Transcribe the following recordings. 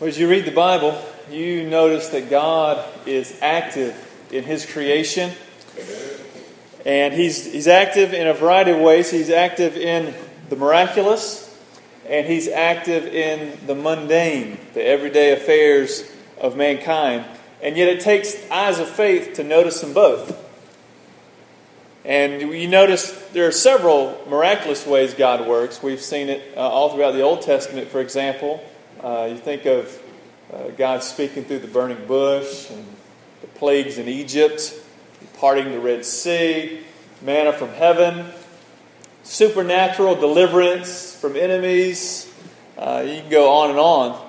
Well, as you read the Bible, you notice that God is active in His creation. And he's, he's active in a variety of ways. He's active in the miraculous, and He's active in the mundane, the everyday affairs of mankind. And yet it takes eyes of faith to notice them both. And you notice there are several miraculous ways God works. We've seen it uh, all throughout the Old Testament, for example. Uh, you think of uh, God speaking through the burning bush and the plagues in Egypt, parting the Red Sea, manna from heaven, supernatural deliverance from enemies. Uh, you can go on and on.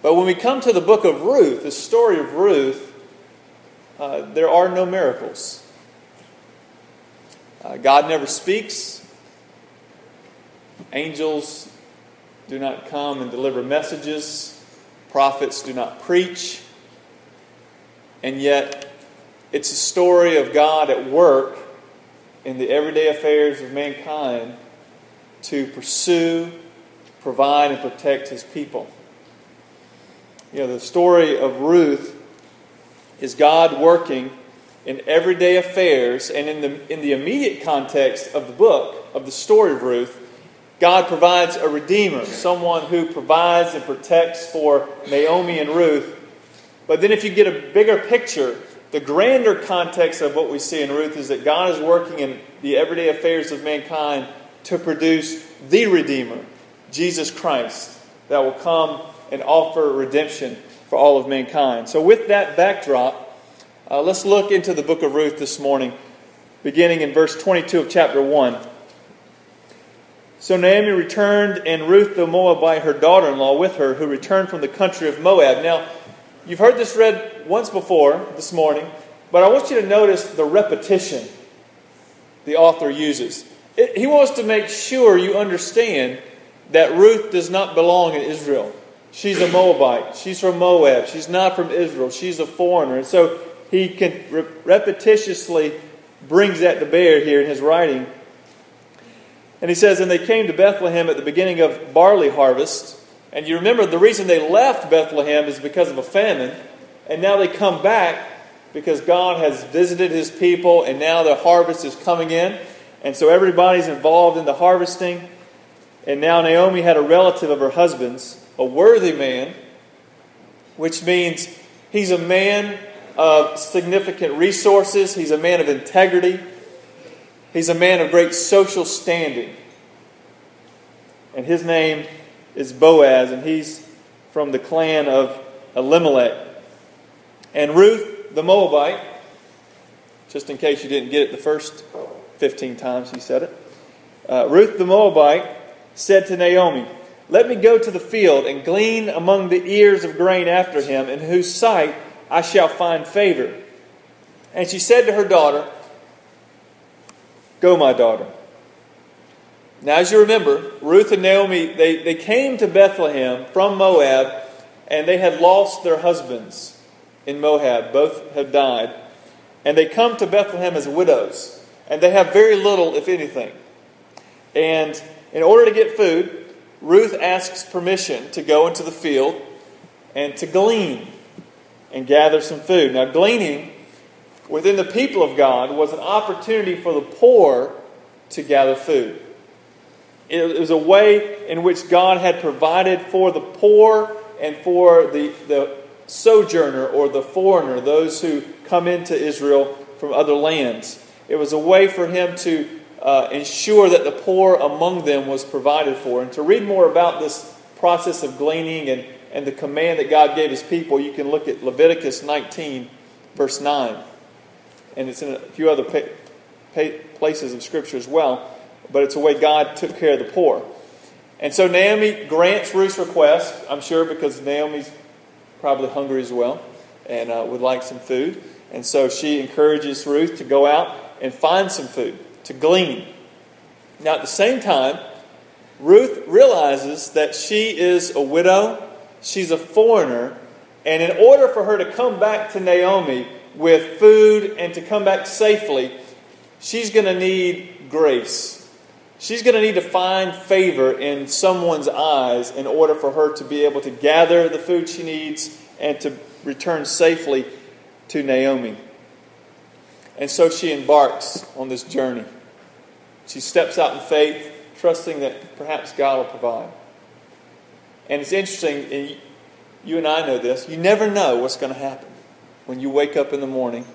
But when we come to the book of Ruth, the story of Ruth, uh, there are no miracles. Uh, God never speaks. Angels do not come and deliver messages. Prophets do not preach. And yet, it's a story of God at work in the everyday affairs of mankind to pursue, provide, and protect his people. You know, the story of Ruth is God working in everyday affairs and in the, in the immediate context of the book, of the story of Ruth, God provides a redeemer, someone who provides and protects for Naomi and Ruth. But then, if you get a bigger picture, the grander context of what we see in Ruth is that God is working in the everyday affairs of mankind to produce the Redeemer, Jesus Christ, that will come and offer redemption for all of mankind. So, with that backdrop, uh, let's look into the book of Ruth this morning, beginning in verse 22 of chapter 1. So Naomi returned, and Ruth the Moabite, her daughter in law, with her, who returned from the country of Moab. Now, you've heard this read once before this morning, but I want you to notice the repetition the author uses. It, he wants to make sure you understand that Ruth does not belong in Israel. She's a Moabite. She's from Moab. She's not from Israel. She's a foreigner. And so he can repetitiously brings that to bear here in his writing. And he says, And they came to Bethlehem at the beginning of barley harvest. And you remember the reason they left Bethlehem is because of a famine. And now they come back because God has visited his people and now the harvest is coming in. And so everybody's involved in the harvesting. And now Naomi had a relative of her husband's, a worthy man, which means he's a man of significant resources. He's a man of integrity. He's a man of great social standing. And his name is Boaz, and he's from the clan of Elimelech. And Ruth, the Moabite, just in case you didn't get it the first 15 times he said it, uh, Ruth the Moabite said to Naomi, Let me go to the field and glean among the ears of grain after him, in whose sight I shall find favor. And she said to her daughter, Go, my daughter. Now, as you remember, Ruth and Naomi, they, they came to Bethlehem from Moab, and they had lost their husbands in Moab. Both had died. And they come to Bethlehem as widows. And they have very little, if anything. And in order to get food, Ruth asks permission to go into the field and to glean and gather some food. Now, gleaning within the people of God was an opportunity for the poor to gather food. It was a way in which God had provided for the poor and for the, the sojourner or the foreigner, those who come into Israel from other lands. It was a way for him to uh, ensure that the poor among them was provided for. And to read more about this process of gleaning and and the command that God gave his people, you can look at Leviticus 19, verse 9. And it's in a few other pa- pa- places of Scripture as well. But it's a way God took care of the poor. And so Naomi grants Ruth's request, I'm sure, because Naomi's probably hungry as well and uh, would like some food. And so she encourages Ruth to go out and find some food, to glean. Now, at the same time, Ruth realizes that she is a widow She's a foreigner. And in order for her to come back to Naomi with food and to come back safely, she's going to need grace. she's going to need to find favor in someone's eyes in order for her to be able to gather the food she needs and to return safely to Naomi. And so she embarks on this journey. She steps out in faith, trusting that perhaps God will provide. And it's interesting, and you and I know this, you never know what's going to happen when you wake up in the morning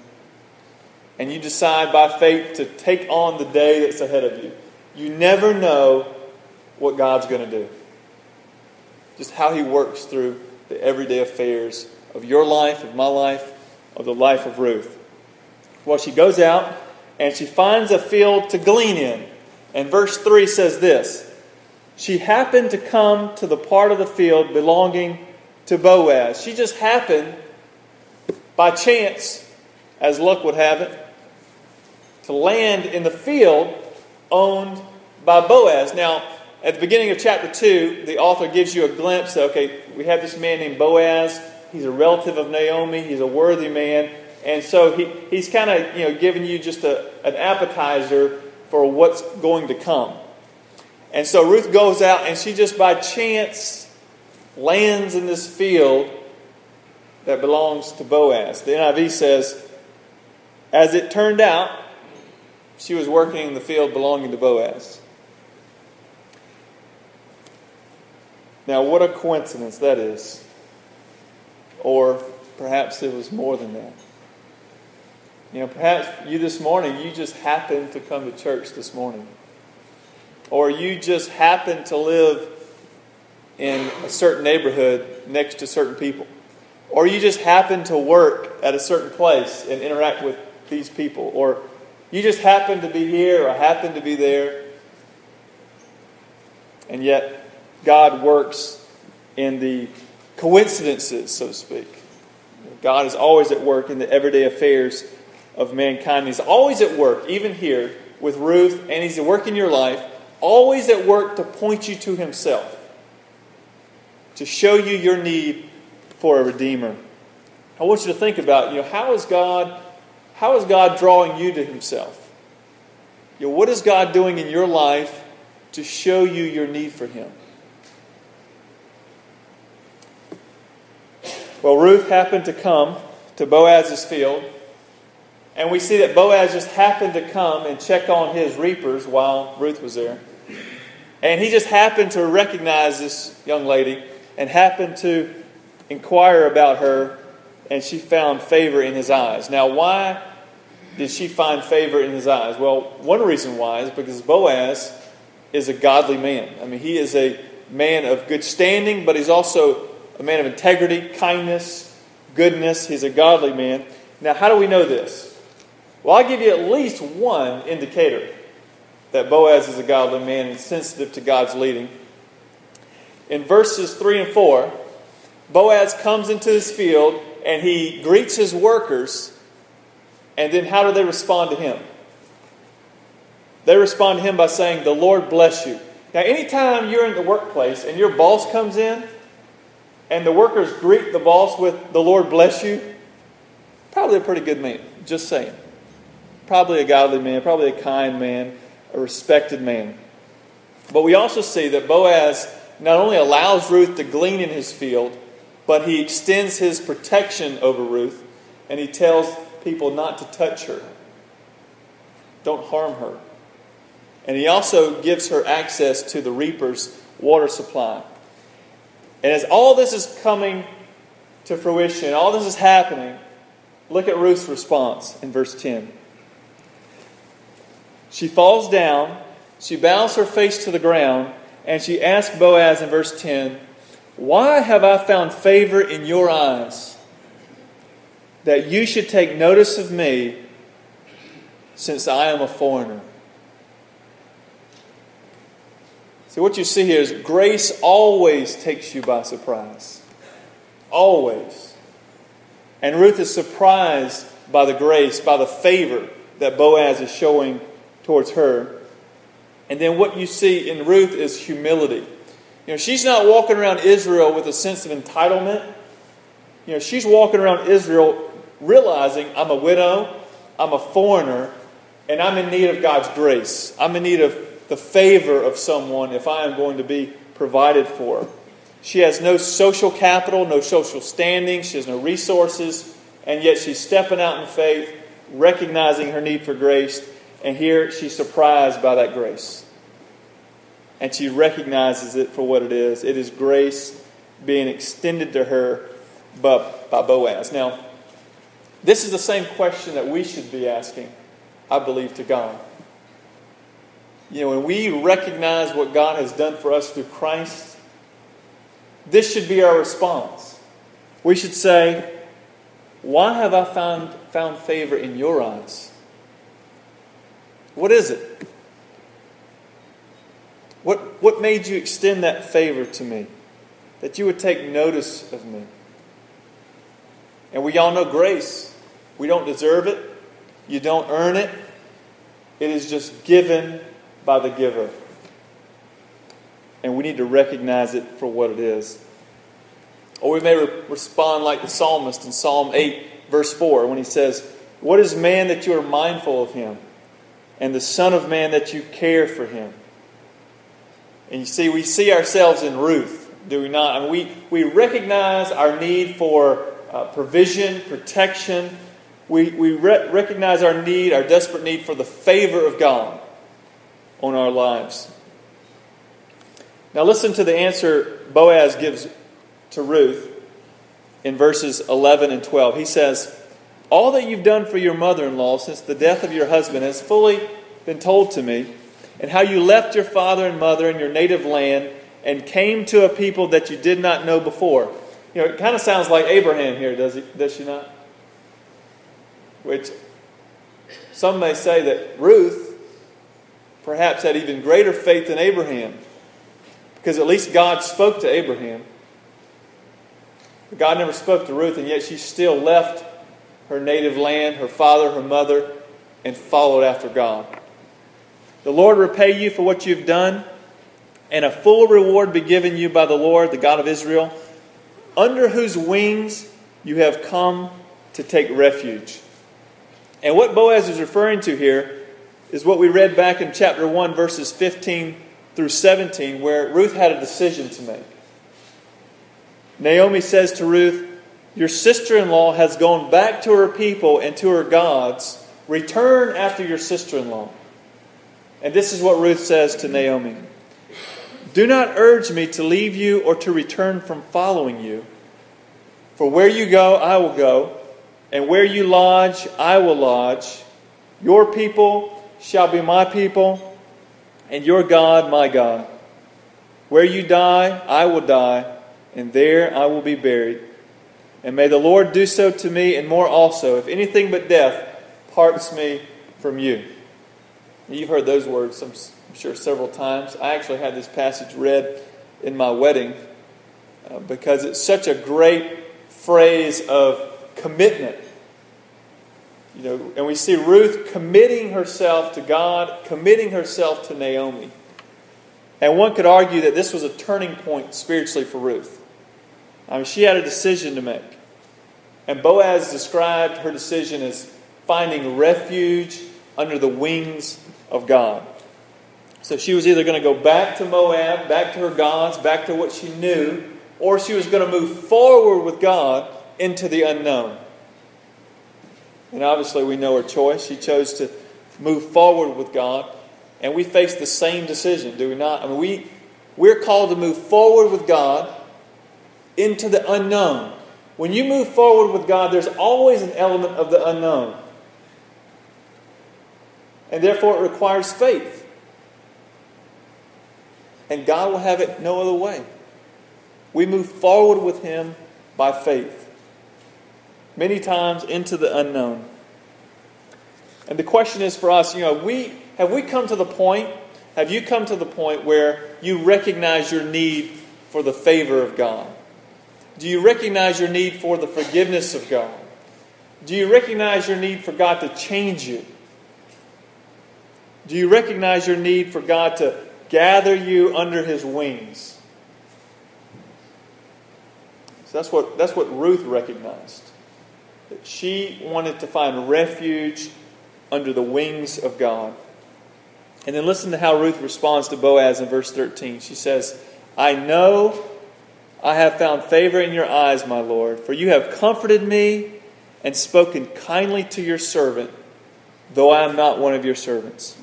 and you decide by faith to take on the day that's ahead of you. You never know what God's going to do. Just how He works through the everyday affairs of your life, of my life, of the life of Ruth. Well, she goes out and she finds a field to glean in. And verse 3 says this She happened to come to the part of the field belonging to Boaz. She just happened, by chance, as luck would have it, to land in the field owned by Boaz. Now, at the beginning of chapter 2, the author gives you a glimpse. Okay, we have this man named Boaz. He's a relative of Naomi. He's a worthy man. And so he, he's kind of you know giving you just a, an appetizer for what's going to come. And so Ruth goes out and she just by chance lands in this field that belongs to Boaz. The NIV says, as it turned out, she was working in the field belonging to Boaz. Now, what a coincidence that is. Or perhaps it was more than that. You know, perhaps you this morning, you just happened to come to church this morning. Or you just happened to live in a certain neighborhood next to certain people. Or you just happen to work at a certain place and interact with these people. Or you just happen to be here or happen to be there. And yet, God works in the coincidences, so to speak. God is always at work in the everyday affairs of mankind. He's always at work, even here with Ruth, and He's at work in your life, always at work to point you to Himself, to show you your need for a Redeemer. I want you to think about, you know, how is God, how is God drawing you to Himself? You know, what is God doing in your life to show you your need for Him? Well, Ruth happened to come to Boaz's field and we see that Boaz just happened to come and check on his reapers while Ruth was there. And he just happened to recognize this young lady and happened to inquire about her, and she found favor in his eyes. Now, why did she find favor in his eyes? Well, one reason why is because Boaz is a godly man. I mean, he is a man of good standing, but he's also a man of integrity, kindness, goodness. He's a godly man. Now, how do we know this? Well, I'll give you at least one indicator that Boaz is a godly man and sensitive to God's leading. In verses 3 and 4, Boaz comes into his field and he greets his workers. And then how do they respond to him? They respond to him by saying, The Lord bless you. Now, anytime you're in the workplace and your boss comes in and the workers greet the boss with, The Lord bless you, probably a pretty good man. Just saying probably a godly man, probably a kind man, a respected man. But we also see that Boaz not only allows Ruth to glean in his field, but he extends his protection over Ruth and he tells people not to touch her. Don't harm her. And he also gives her access to the reaper's water supply. And as all this is coming to fruition, all this is happening, look at Ruth's response in verse 10. She falls down, she bows her face to the ground, and she asks Boaz in verse 10, Why have I found favor in your eyes that you should take notice of me since I am a foreigner? See, what you see here is grace always takes you by surprise. Always. And Ruth is surprised by the grace, by the favor that Boaz is showing towards her. And then what you see in Ruth is humility. You know, she's not walking around Israel with a sense of entitlement. You know, she's walking around Israel realizing I'm a widow, I'm a foreigner, and I'm in need of God's grace. I'm in need of the favor of someone if I am going to be provided for. She has no social capital, no social standing, she has no resources, and yet she's stepping out in faith, recognizing her need for grace, and here she's surprised by that grace. And she recognizes it for what it is. It is grace being extended to her by, by Boaz. Now, this is the same question that we should be asking, I believe, to God. You know, when we recognize what God has done for us through Christ, this should be our response. We should say, Why have I found, found favor in your eyes? What is it? What, what made you extend that favor to me? That you would take notice of me? And we all know grace. We don't deserve it, you don't earn it. It is just given by the giver. And we need to recognize it for what it is. Or we may re- respond like the psalmist in Psalm 8, verse 4, when he says, What is man that you are mindful of him, and the Son of Man that you care for him? And you see, we see ourselves in Ruth, do we not? I mean, we, we recognize our need for uh, provision, protection. We, we re- recognize our need, our desperate need for the favor of God on our lives. Now, listen to the answer Boaz gives to Ruth in verses 11 and 12. He says, All that you've done for your mother in law since the death of your husband has fully been told to me, and how you left your father and mother and your native land and came to a people that you did not know before. You know, it kind of sounds like Abraham here, does, he, does she not? Which some may say that Ruth perhaps had even greater faith than Abraham. Because at least God spoke to Abraham. But God never spoke to Ruth, and yet she still left her native land, her father, her mother, and followed after God. The Lord repay you for what you've done, and a full reward be given you by the Lord, the God of Israel, under whose wings you have come to take refuge. And what Boaz is referring to here is what we read back in chapter 1, verses 15 through 17, where Ruth had a decision to make. Naomi says to Ruth, Your sister in law has gone back to her people and to her gods. Return after your sister in law. And this is what Ruth says to Naomi Do not urge me to leave you or to return from following you. For where you go, I will go, and where you lodge, I will lodge. Your people shall be my people, and your God my God. Where you die, I will die, and there I will be buried. And may the Lord do so to me, and more also, if anything but death parts me from you. You've heard those words, I'm sure, several times. I actually had this passage read in my wedding uh, because it's such a great phrase of commitment you know, and we see Ruth committing herself to God, committing herself to Naomi. And one could argue that this was a turning point spiritually for Ruth. I mean, she had a decision to make. And Boaz described her decision as finding refuge under the wings of God. So she was either going to go back to Moab, back to her gods, back to what she knew, or she was going to move forward with God into the unknown. And obviously, we know her choice. She chose to move forward with God. And we face the same decision, do we not? I mean, we, we're called to move forward with God into the unknown. When you move forward with God, there's always an element of the unknown. And therefore, it requires faith. And God will have it no other way. We move forward with Him by faith many times into the unknown. And the question is for us, you know, we have we come to the point, have you come to the point where you recognize your need for the favor of God? Do you recognize your need for the forgiveness of God? Do you recognize your need for God to change you? Do you recognize your need for God to gather you under his wings? So that's what, that's what Ruth recognized that she wanted to find refuge under the wings of God. And then listen to how Ruth responds to Boaz in verse 13. She says, I know I have found favor in your eyes, my Lord, for you have comforted me and spoken kindly to your servant, though I am not one of your servants.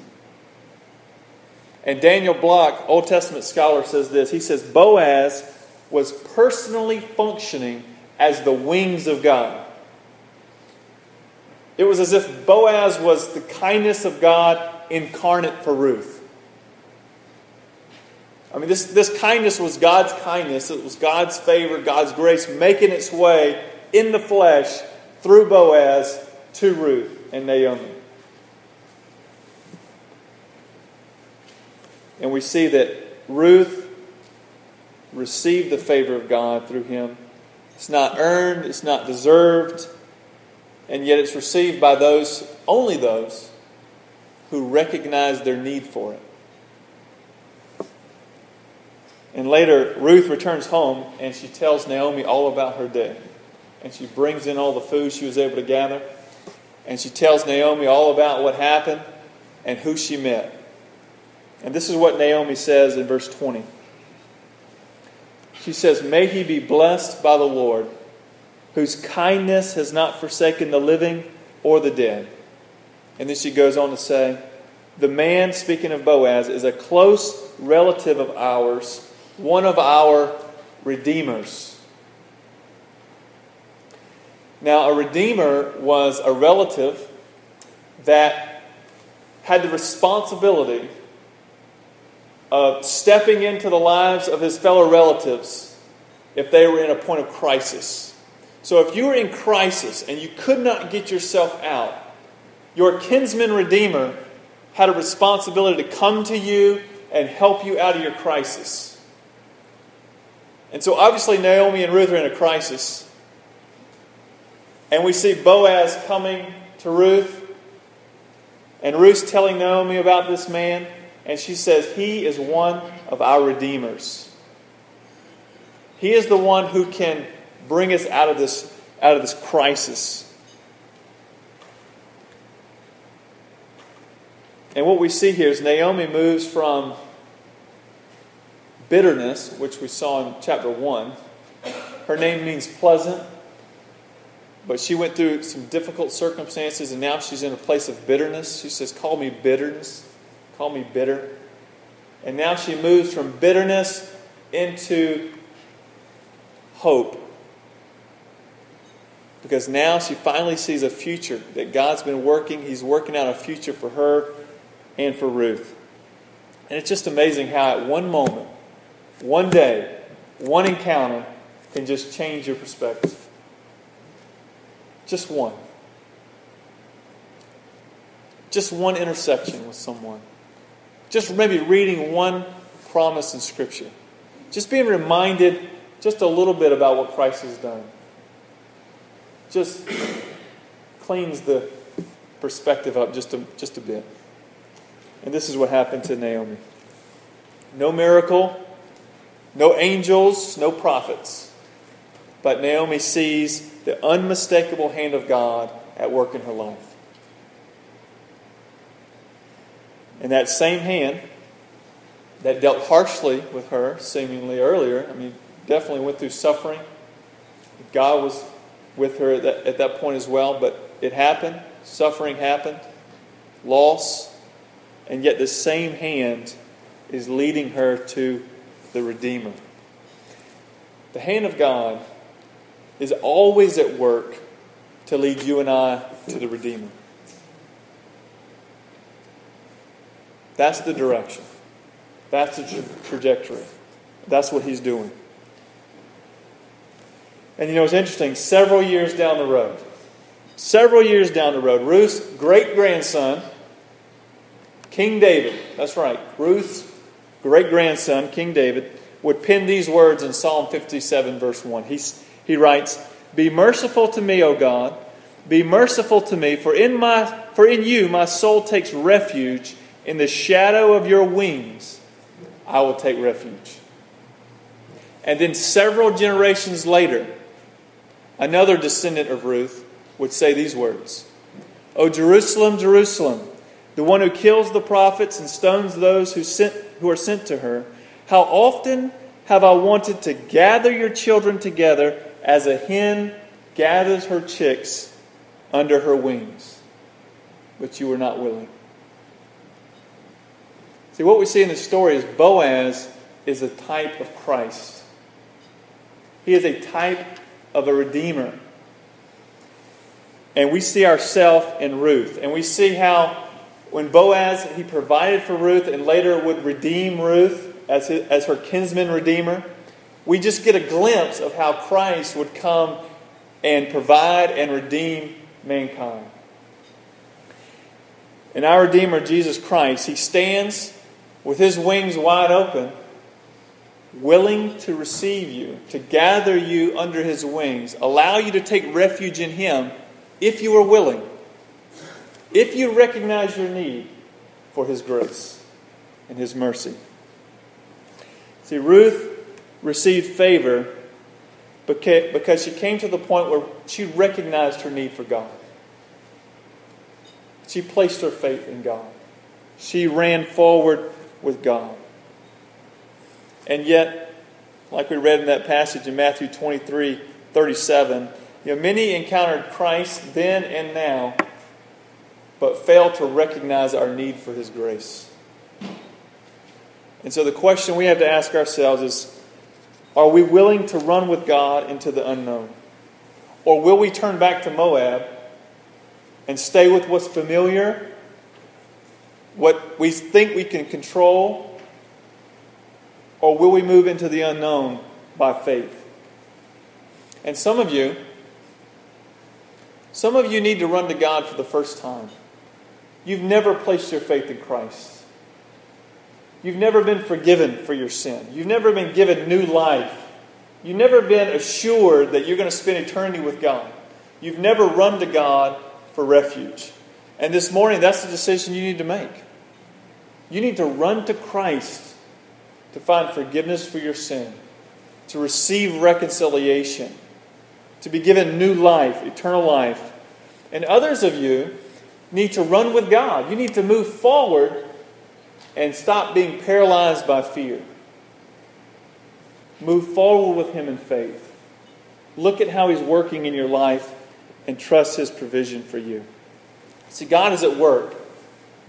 And Daniel Block, Old Testament scholar, says this. He says, Boaz was personally functioning as the wings of God. It was as if Boaz was the kindness of God incarnate for Ruth. I mean, this, this kindness was God's kindness. It was God's favor, God's grace making its way in the flesh through Boaz to Ruth and Naomi. And we see that Ruth received the favor of God through him. It's not earned, it's not deserved, and yet it's received by those, only those, who recognize their need for it. And later, Ruth returns home and she tells Naomi all about her day. And she brings in all the food she was able to gather. And she tells Naomi all about what happened and who she met. And this is what Naomi says in verse 20. She says, May he be blessed by the Lord, whose kindness has not forsaken the living or the dead. And then she goes on to say, The man, speaking of Boaz, is a close relative of ours, one of our redeemers. Now, a redeemer was a relative that had the responsibility of stepping into the lives of his fellow relatives if they were in a point of crisis. So, if you were in crisis and you could not get yourself out, your kinsman redeemer had a responsibility to come to you and help you out of your crisis. And so, obviously, Naomi and Ruth are in a crisis. And we see Boaz coming to Ruth, and Ruth's telling Naomi about this man. And she says, He is one of our redeemers. He is the one who can bring us out of this, out of this crisis. And what we see here is Naomi moves from bitterness, which we saw in chapter 1. Her name means pleasant, but she went through some difficult circumstances and now she's in a place of bitterness. She says, Call me bitterness. Call me bitter. And now she moves from bitterness into hope. Because now she finally sees a future that God's been working. He's working out a future for her and for Ruth. And it's just amazing how, at one moment, one day, one encounter can just change your perspective. Just one. Just one intersection with someone. Just maybe reading one promise in Scripture. Just being reminded just a little bit about what Christ has done. Just cleans the perspective up just a, just a bit. And this is what happened to Naomi. No miracle, no angels, no prophets. But Naomi sees the unmistakable hand of God at work in her life. And that same hand that dealt harshly with her, seemingly earlier, I mean, definitely went through suffering. God was with her at that, at that point as well, but it happened. Suffering happened, loss, and yet the same hand is leading her to the Redeemer. The hand of God is always at work to lead you and I to the Redeemer. That's the direction. That's the tra- trajectory. That's what he's doing. And you know, it's interesting, several years down the road, several years down the road, Ruth's great grandson, King David, that's right, Ruth's great grandson, King David, would pen these words in Psalm 57, verse 1. He's, he writes, Be merciful to me, O God, be merciful to me, for in, my, for in you my soul takes refuge. In the shadow of your wings, I will take refuge. And then several generations later, another descendant of Ruth would say these words O Jerusalem, Jerusalem, the one who kills the prophets and stones those who, sent, who are sent to her, how often have I wanted to gather your children together as a hen gathers her chicks under her wings, but you were not willing. See, what we see in this story is Boaz is a type of Christ. He is a type of a redeemer. And we see ourselves in Ruth. And we see how when Boaz, he provided for Ruth and later would redeem Ruth as, his, as her kinsman redeemer, we just get a glimpse of how Christ would come and provide and redeem mankind. And our Redeemer, Jesus Christ, he stands with his wings wide open, willing to receive you, to gather you under his wings, allow you to take refuge in him if you are willing if you recognize your need for His grace and His mercy. See, Ruth received favor because she came to the point where she recognized her need for God. She placed her faith in God. She ran forward with God. And yet, like we read in that passage in Matthew 23 37, you know, many encountered Christ then and now but fail to recognize our need for His grace. And so the question we have to ask ourselves is are we willing to run with God into the unknown? Or will we turn back to Moab and stay with what's familiar, what we think we can control? Or will we move into the unknown by faith? And some of you, some of you need to run to God for the first time. You've never placed your faith in Christ. You've never been forgiven for your sin. You've never been given new life. You've never been assured that you're going to spend eternity with God. You've never run to God for refuge. And this morning, that's the decision you need to make. You need to run to Christ to find forgiveness for your sin, to receive reconciliation, to be given new life, eternal life. And others of you, need to run with God. You need to move forward and stop being paralyzed by fear. Move forward with Him in faith. Look at how He's working in your life and trust His provision for you. See, God is at work,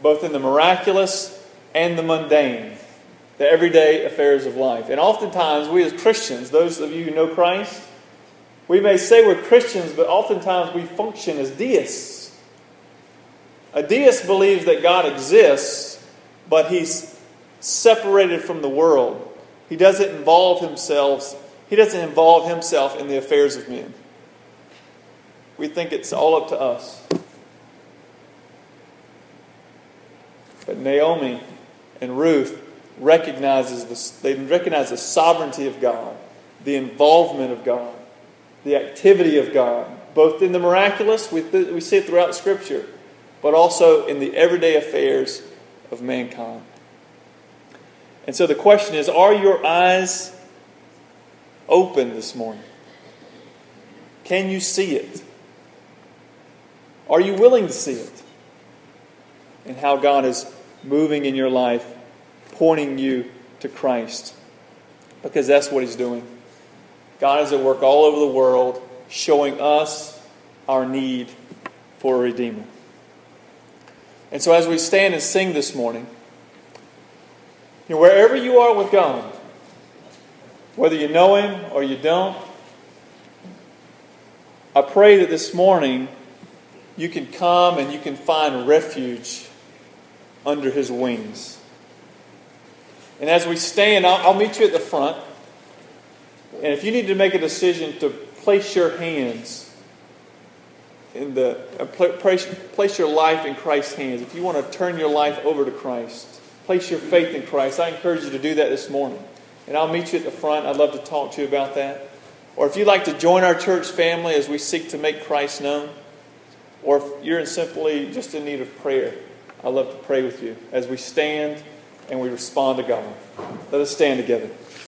both in the miraculous and the mundane, the everyday affairs of life. And oftentimes, we as Christians, those of you who know Christ, we may say we're Christians, but oftentimes we function as deists. A deist believes that God exists, but he's separated from the world. He doesn't involve himself, he doesn't involve himself in the affairs of men. We think it's all up to us. But Naomi and Ruth recognizes this, they recognize the sovereignty of God, the involvement of God, the activity of God, both in the miraculous, we, we see it throughout Scripture, but also in the everyday affairs of mankind. And so the question is are your eyes open this morning? Can you see it? Are you willing to see it? And how God is moving in your life, pointing you to Christ. Because that's what He's doing. God is at work all over the world, showing us our need for a Redeemer. And so, as we stand and sing this morning, you know, wherever you are with God, whether you know Him or you don't, I pray that this morning you can come and you can find refuge under His wings. And as we stand, I'll, I'll meet you at the front. And if you need to make a decision to place your hands in the uh, place, place your life in Christ's hands. If you want to turn your life over to Christ, place your faith in Christ. I encourage you to do that this morning. And I'll meet you at the front. I'd love to talk to you about that. Or if you'd like to join our church family as we seek to make Christ known, or if you're simply just in need of prayer, I'd love to pray with you as we stand and we respond to God. Let us stand together.